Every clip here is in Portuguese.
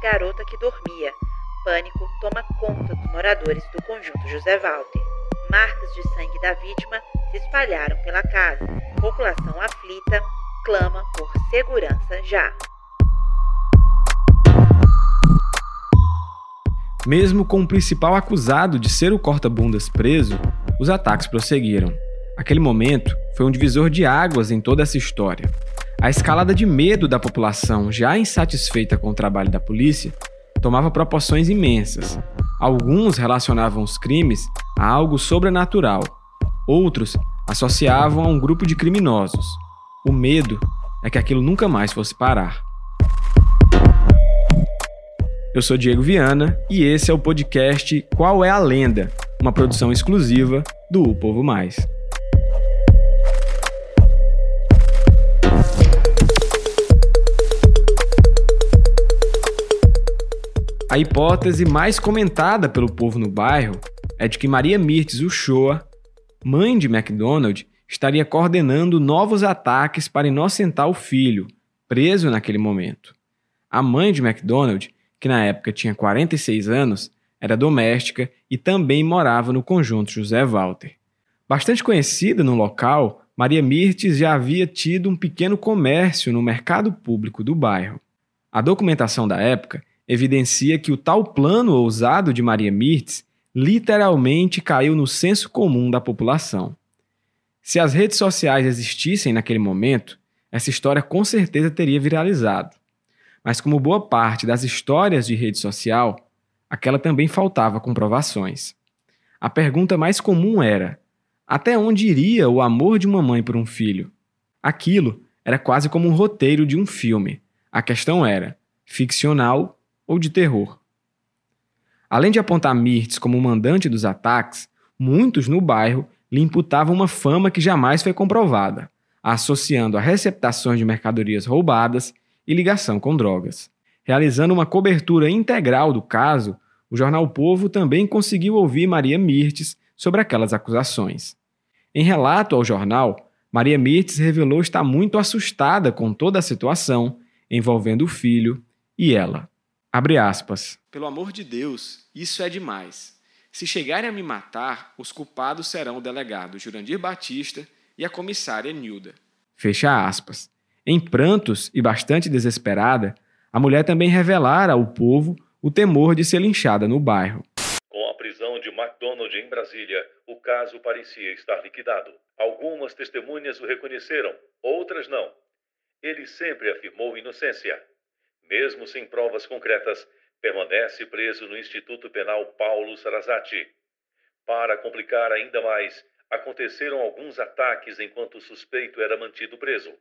garota que dormia. Pânico toma conta dos moradores do conjunto José Walter. Marcas de sangue da vítima se espalharam pela casa. População aflita clama por segurança já. Mesmo com o principal acusado de ser o corta-bundas preso, os ataques prosseguiram. Aquele momento foi um divisor de águas em toda essa história. A escalada de medo da população, já insatisfeita com o trabalho da polícia, tomava proporções imensas. Alguns relacionavam os crimes a algo sobrenatural, outros associavam a um grupo de criminosos. O medo é que aquilo nunca mais fosse parar. Eu sou Diego Viana e esse é o podcast Qual é a Lenda? Uma produção exclusiva do O Povo Mais. A hipótese mais comentada pelo povo no bairro é de que Maria Mirtes Uchoa, mãe de MacDonald, estaria coordenando novos ataques para inocentar o filho, preso naquele momento. A mãe de MacDonald que na época tinha 46 anos, era doméstica e também morava no conjunto José Walter. Bastante conhecida no local, Maria Mirtes já havia tido um pequeno comércio no mercado público do bairro. A documentação da época evidencia que o tal plano ousado de Maria Mirtes literalmente caiu no senso comum da população. Se as redes sociais existissem naquele momento, essa história com certeza teria viralizado. Mas, como boa parte das histórias de rede social, aquela também faltava comprovações. A pergunta mais comum era: até onde iria o amor de uma mãe por um filho? Aquilo era quase como um roteiro de um filme. A questão era: ficcional ou de terror? Além de apontar Mirtz como mandante dos ataques, muitos no bairro lhe imputavam uma fama que jamais foi comprovada, associando a receptações de mercadorias roubadas e ligação com drogas. Realizando uma cobertura integral do caso, o jornal o Povo também conseguiu ouvir Maria Mirtes sobre aquelas acusações. Em relato ao jornal, Maria Mirtes revelou estar muito assustada com toda a situação envolvendo o filho e ela. Abre aspas. Pelo amor de Deus, isso é demais. Se chegarem a me matar, os culpados serão o delegado Jurandir Batista e a comissária Nilda. Fecha aspas. Em prantos e bastante desesperada, a mulher também revelara ao povo o temor de ser linchada no bairro. Com a prisão de McDonald em Brasília, o caso parecia estar liquidado. Algumas testemunhas o reconheceram, outras não. Ele sempre afirmou inocência. Mesmo sem provas concretas, permanece preso no Instituto Penal Paulo Sarazati. Para complicar ainda mais, aconteceram alguns ataques enquanto o suspeito era mantido preso.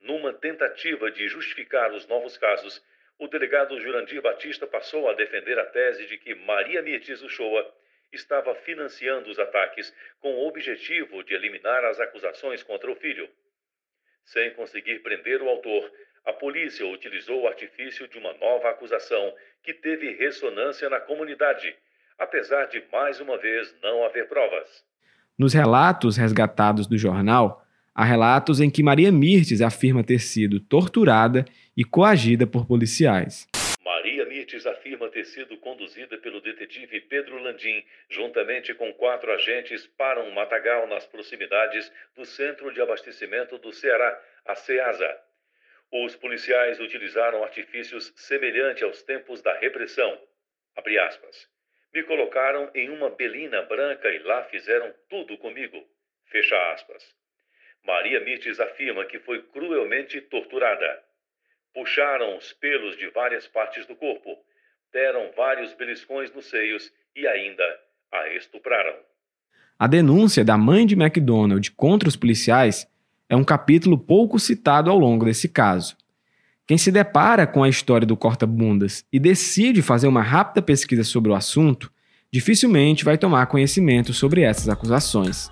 Numa tentativa de justificar os novos casos, o delegado Jurandir Batista passou a defender a tese de que Maria Mirtes Uchoa estava financiando os ataques com o objetivo de eliminar as acusações contra o filho. Sem conseguir prender o autor, a polícia utilizou o artifício de uma nova acusação que teve ressonância na comunidade, apesar de mais uma vez não haver provas. Nos relatos resgatados do jornal, Há relatos em que Maria Mirtes afirma ter sido torturada e coagida por policiais. Maria Mirtes afirma ter sido conduzida pelo detetive Pedro Landim, juntamente com quatro agentes, para um matagal nas proximidades do Centro de Abastecimento do Ceará, a CEASA. Os policiais utilizaram artifícios semelhantes aos tempos da repressão. Me colocaram em uma belina branca e lá fizeram tudo comigo. Fecha aspas. Maria Mirtes afirma que foi cruelmente torturada. Puxaram os pelos de várias partes do corpo, deram vários beliscões nos seios e ainda a estupraram. A denúncia da mãe de MacDonald contra os policiais é um capítulo pouco citado ao longo desse caso. Quem se depara com a história do corta-bundas e decide fazer uma rápida pesquisa sobre o assunto, dificilmente vai tomar conhecimento sobre essas acusações.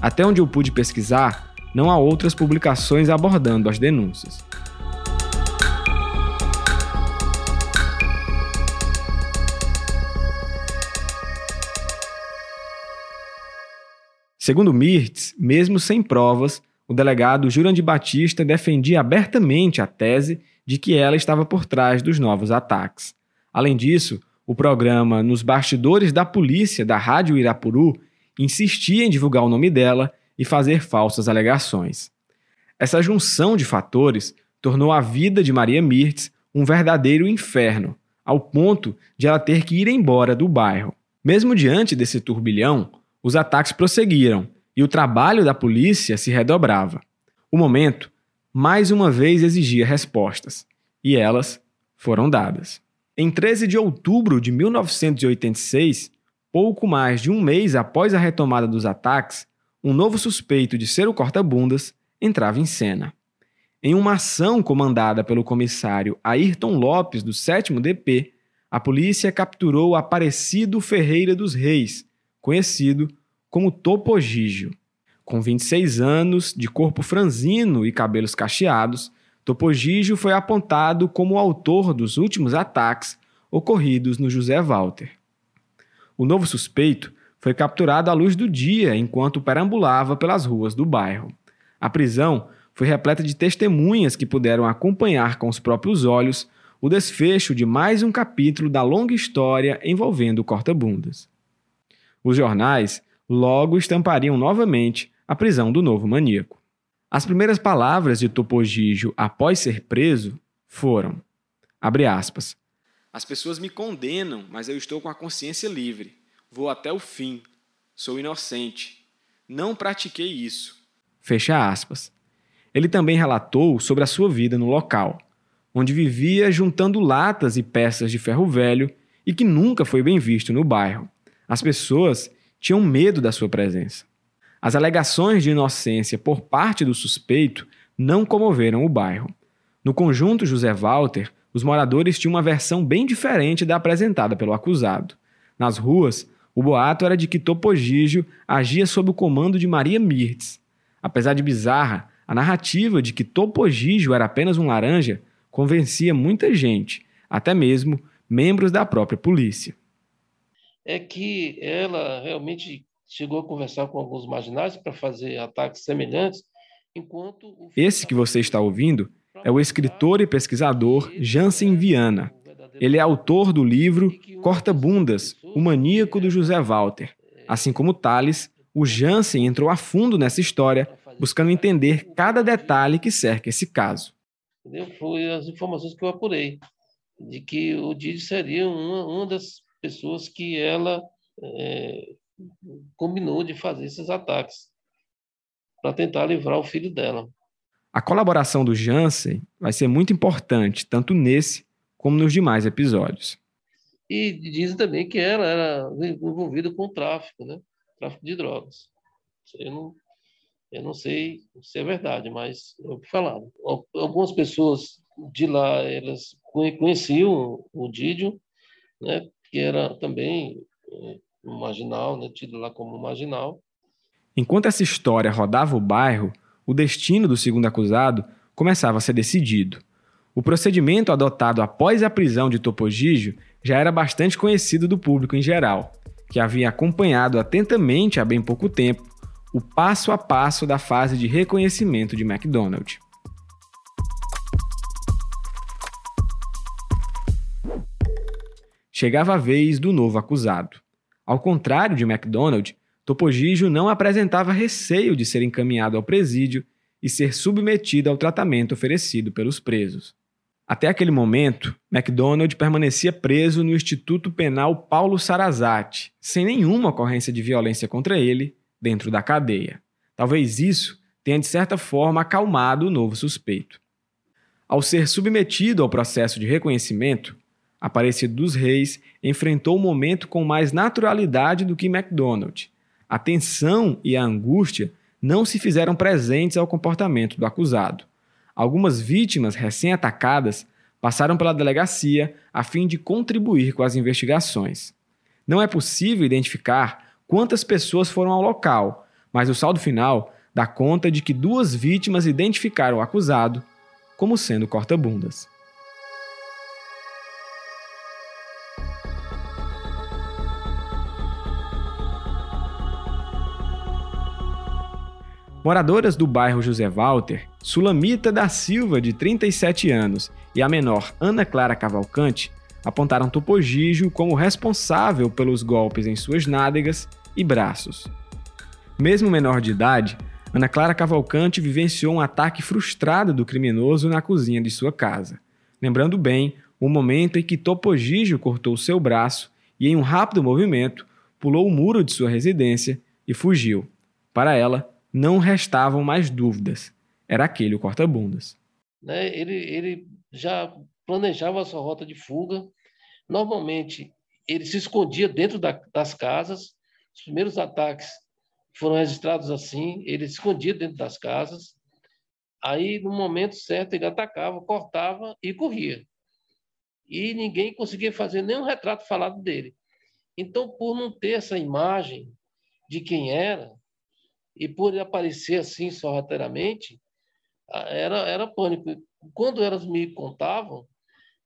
Até onde eu pude pesquisar, não há outras publicações abordando as denúncias. Segundo Mirtz, mesmo sem provas, o delegado Jurandir Batista defendia abertamente a tese de que ela estava por trás dos novos ataques. Além disso, o programa Nos Bastidores da Polícia da Rádio Irapuru insistia em divulgar o nome dela e fazer falsas alegações. Essa junção de fatores tornou a vida de Maria Mirtz um verdadeiro inferno, ao ponto de ela ter que ir embora do bairro. Mesmo diante desse turbilhão, os ataques prosseguiram e o trabalho da polícia se redobrava. O momento, mais uma vez, exigia respostas, e elas foram dadas. Em 13 de outubro de 1986, pouco mais de um mês após a retomada dos ataques, um novo suspeito de ser o corta-bundas entrava em cena. Em uma ação comandada pelo comissário Ayrton Lopes, do 7 DP, a polícia capturou Aparecido Ferreira dos Reis, conhecido como Topo Gigio. Com 26 anos, de corpo franzino e cabelos cacheados, Topo Gigio foi apontado como o autor dos últimos ataques ocorridos no José Walter. O novo suspeito foi capturado à luz do dia enquanto perambulava pelas ruas do bairro. A prisão foi repleta de testemunhas que puderam acompanhar com os próprios olhos o desfecho de mais um capítulo da longa história envolvendo corta-bundas. Os jornais logo estampariam novamente a prisão do novo maníaco. As primeiras palavras de Topogígio após ser preso foram: abre aspas. As pessoas me condenam, mas eu estou com a consciência livre. Vou até o fim. Sou inocente. Não pratiquei isso. Fecha aspas. Ele também relatou sobre a sua vida no local, onde vivia juntando latas e peças de ferro velho e que nunca foi bem visto no bairro. As pessoas tinham medo da sua presença. As alegações de inocência por parte do suspeito não comoveram o bairro. No conjunto José Walter, os moradores tinham uma versão bem diferente da apresentada pelo acusado. Nas ruas, o boato era de que Topogígio agia sob o comando de Maria Mirtz. Apesar de bizarra, a narrativa de que Topogígio era apenas um laranja convencia muita gente, até mesmo membros da própria polícia é que ela realmente chegou a conversar com alguns marginais para fazer ataques semelhantes, enquanto... Esse que você está ouvindo é o escritor e pesquisador Jansen Viana. Ele é autor do livro Corta Bundas, o maníaco do José Walter. Assim como Tales, o Jansen entrou a fundo nessa história, buscando entender cada detalhe que cerca esse caso. Foi as informações que eu apurei, de que o Didi seria uma, uma das pessoas que ela é, combinou de fazer esses ataques para tentar livrar o filho dela. A colaboração do Jansen vai ser muito importante, tanto nesse como nos demais episódios. E dizem também que ela era envolvida com o tráfico, né? Tráfico de drogas. Eu não, eu não sei se é verdade, mas é o que falaram. Algumas pessoas de lá, elas conheciam o Didio, né? Que era também eh, um marginal, né, tido lá como marginal. Enquanto essa história rodava o bairro, o destino do segundo acusado começava a ser decidido. O procedimento adotado após a prisão de Topogígio já era bastante conhecido do público em geral, que havia acompanhado atentamente há bem pouco tempo o passo a passo da fase de reconhecimento de MacDonald. Chegava a vez do novo acusado. Ao contrário de MacDonald, Topogígio não apresentava receio de ser encaminhado ao presídio e ser submetido ao tratamento oferecido pelos presos. Até aquele momento, MacDonald permanecia preso no Instituto Penal Paulo Sarazate, sem nenhuma ocorrência de violência contra ele dentro da cadeia. Talvez isso tenha de certa forma acalmado o novo suspeito. Ao ser submetido ao processo de reconhecimento, Aparecido dos Reis enfrentou o momento com mais naturalidade do que MacDonald. A tensão e a angústia não se fizeram presentes ao comportamento do acusado. Algumas vítimas recém-atacadas passaram pela delegacia a fim de contribuir com as investigações. Não é possível identificar quantas pessoas foram ao local, mas o saldo final dá conta de que duas vítimas identificaram o acusado como sendo corta-bundas. Moradoras do bairro José Walter, Sulamita da Silva, de 37 anos, e a menor Ana Clara Cavalcante apontaram Topogígio como responsável pelos golpes em suas nádegas e braços. Mesmo menor de idade, Ana Clara Cavalcante vivenciou um ataque frustrado do criminoso na cozinha de sua casa, lembrando bem o momento em que Topogígio cortou seu braço e, em um rápido movimento, pulou o muro de sua residência e fugiu. Para ela, não restavam mais dúvidas. Era aquele o corta-bundas. Né, ele, ele já planejava a sua rota de fuga. Normalmente, ele se escondia dentro da, das casas. Os primeiros ataques foram registrados assim: ele se escondia dentro das casas. Aí, no momento certo, ele atacava, cortava e corria. E ninguém conseguia fazer nenhum retrato falado dele. Então, por não ter essa imagem de quem era, e por ele aparecer assim sorrateiramente, era, era pânico. Quando elas me contavam,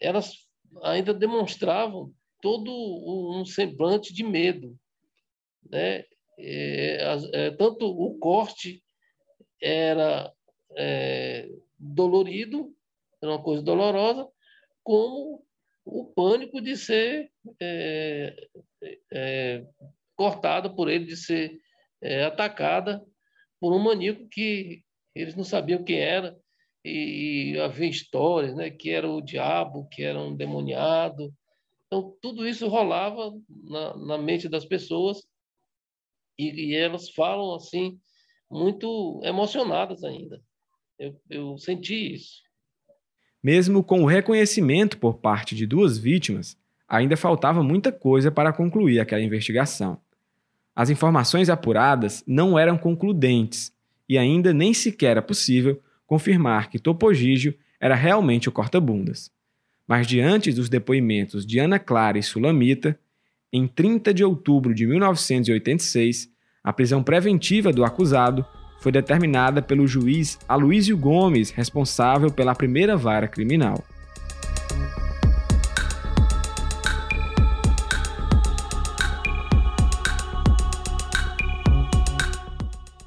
elas ainda demonstravam todo um semblante de medo. Né? É, é, tanto o corte era é, dolorido, era uma coisa dolorosa, como o pânico de ser é, é, cortada por ele, de ser é, atacada por um maníaco que eles não sabiam quem era e, e havia histórias, né, que era o diabo, que era um demoniado. Então tudo isso rolava na, na mente das pessoas e, e, elas falam assim muito emocionadas ainda. Eu, eu senti isso. Mesmo com o reconhecimento por parte de duas vítimas, ainda faltava muita coisa para concluir aquela investigação. As informações apuradas não eram concludentes e ainda nem sequer era possível confirmar que Topogígio era realmente o corta-bundas. Mas diante dos depoimentos de Ana Clara e Sulamita, em 30 de outubro de 1986, a prisão preventiva do acusado foi determinada pelo juiz Aloísio Gomes, responsável pela primeira vara criminal.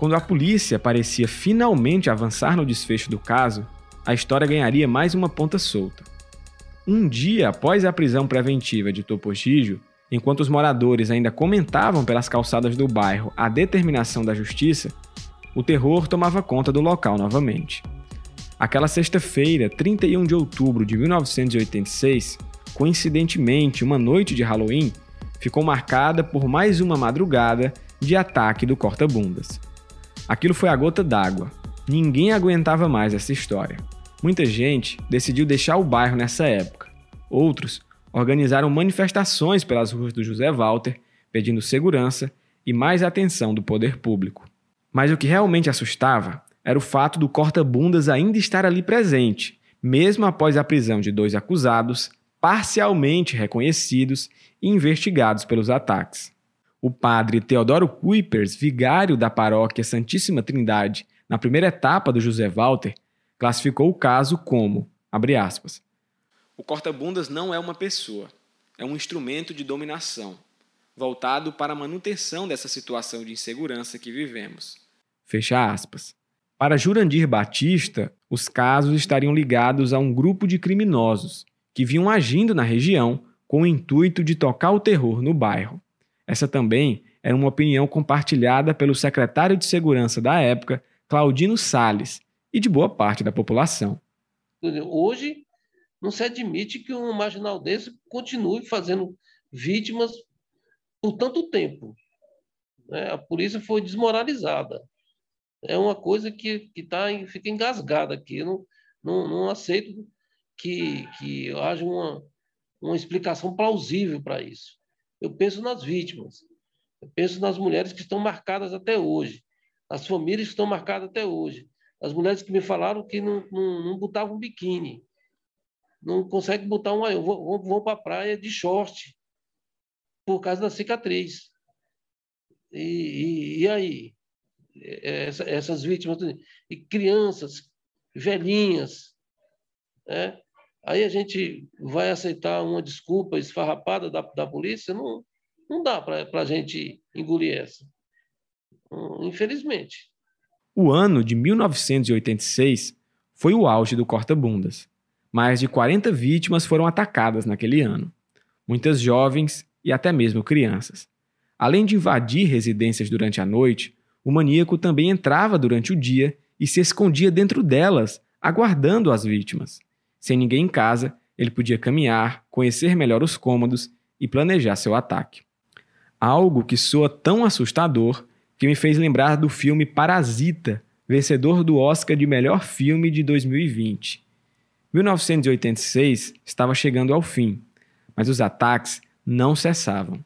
Quando a polícia parecia finalmente avançar no desfecho do caso, a história ganharia mais uma ponta solta. Um dia após a prisão preventiva de Topoxígio, enquanto os moradores ainda comentavam pelas calçadas do bairro a determinação da justiça, o terror tomava conta do local novamente. Aquela sexta-feira, 31 de outubro de 1986, coincidentemente uma noite de Halloween, ficou marcada por mais uma madrugada de ataque do corta-bundas. Aquilo foi a gota d'água. Ninguém aguentava mais essa história. Muita gente decidiu deixar o bairro nessa época. Outros organizaram manifestações pelas ruas do José Walter, pedindo segurança e mais atenção do poder público. Mas o que realmente assustava era o fato do corta-bundas ainda estar ali presente, mesmo após a prisão de dois acusados, parcialmente reconhecidos e investigados pelos ataques. O padre Teodoro Kuipers, vigário da paróquia Santíssima Trindade, na primeira etapa do José Walter, classificou o caso como, abre aspas, o corta-bundas não é uma pessoa, é um instrumento de dominação, voltado para a manutenção dessa situação de insegurança que vivemos. Fecha aspas. Para Jurandir Batista, os casos estariam ligados a um grupo de criminosos que vinham agindo na região com o intuito de tocar o terror no bairro. Essa também era uma opinião compartilhada pelo secretário de Segurança da época, Claudino Sales, e de boa parte da população. Hoje, não se admite que um marginal desse continue fazendo vítimas por tanto tempo. Né? A polícia foi desmoralizada. É uma coisa que, que tá, fica engasgada aqui. Eu não, não, não aceito que, que haja uma, uma explicação plausível para isso. Eu penso nas vítimas, eu penso nas mulheres que estão marcadas até hoje, as famílias que estão marcadas até hoje, as mulheres que me falaram que não, não, não botavam biquíni, não conseguem botar um. Vão, vão para a praia de short por causa da cicatriz. E, e, e aí? Essa, essas vítimas, e crianças, velhinhas, né? Aí a gente vai aceitar uma desculpa esfarrapada da, da polícia? Não, não dá para a gente engolir essa. Hum, infelizmente. O ano de 1986 foi o auge do corta-bundas. mais de 40 vítimas foram atacadas naquele ano, muitas jovens e até mesmo crianças. Além de invadir residências durante a noite, o maníaco também entrava durante o dia e se escondia dentro delas, aguardando as vítimas. Sem ninguém em casa, ele podia caminhar, conhecer melhor os cômodos e planejar seu ataque. Algo que soa tão assustador que me fez lembrar do filme Parasita, vencedor do Oscar de melhor filme de 2020. 1986 estava chegando ao fim, mas os ataques não cessavam.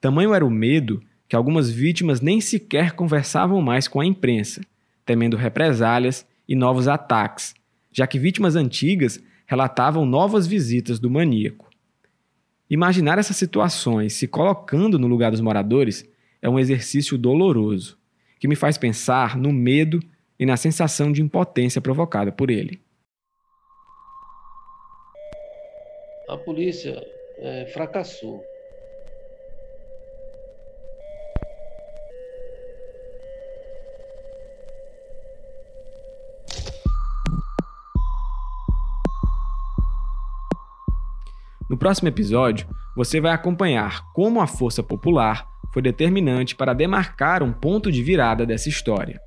Tamanho era o medo que algumas vítimas nem sequer conversavam mais com a imprensa, temendo represálias e novos ataques, já que vítimas antigas relatavam novas visitas do maníaco. Imaginar essas situações se colocando no lugar dos moradores é um exercício doloroso, que me faz pensar no medo e na sensação de impotência provocada por ele. A polícia é, fracassou. No próximo episódio, você vai acompanhar como a força popular foi determinante para demarcar um ponto de virada dessa história.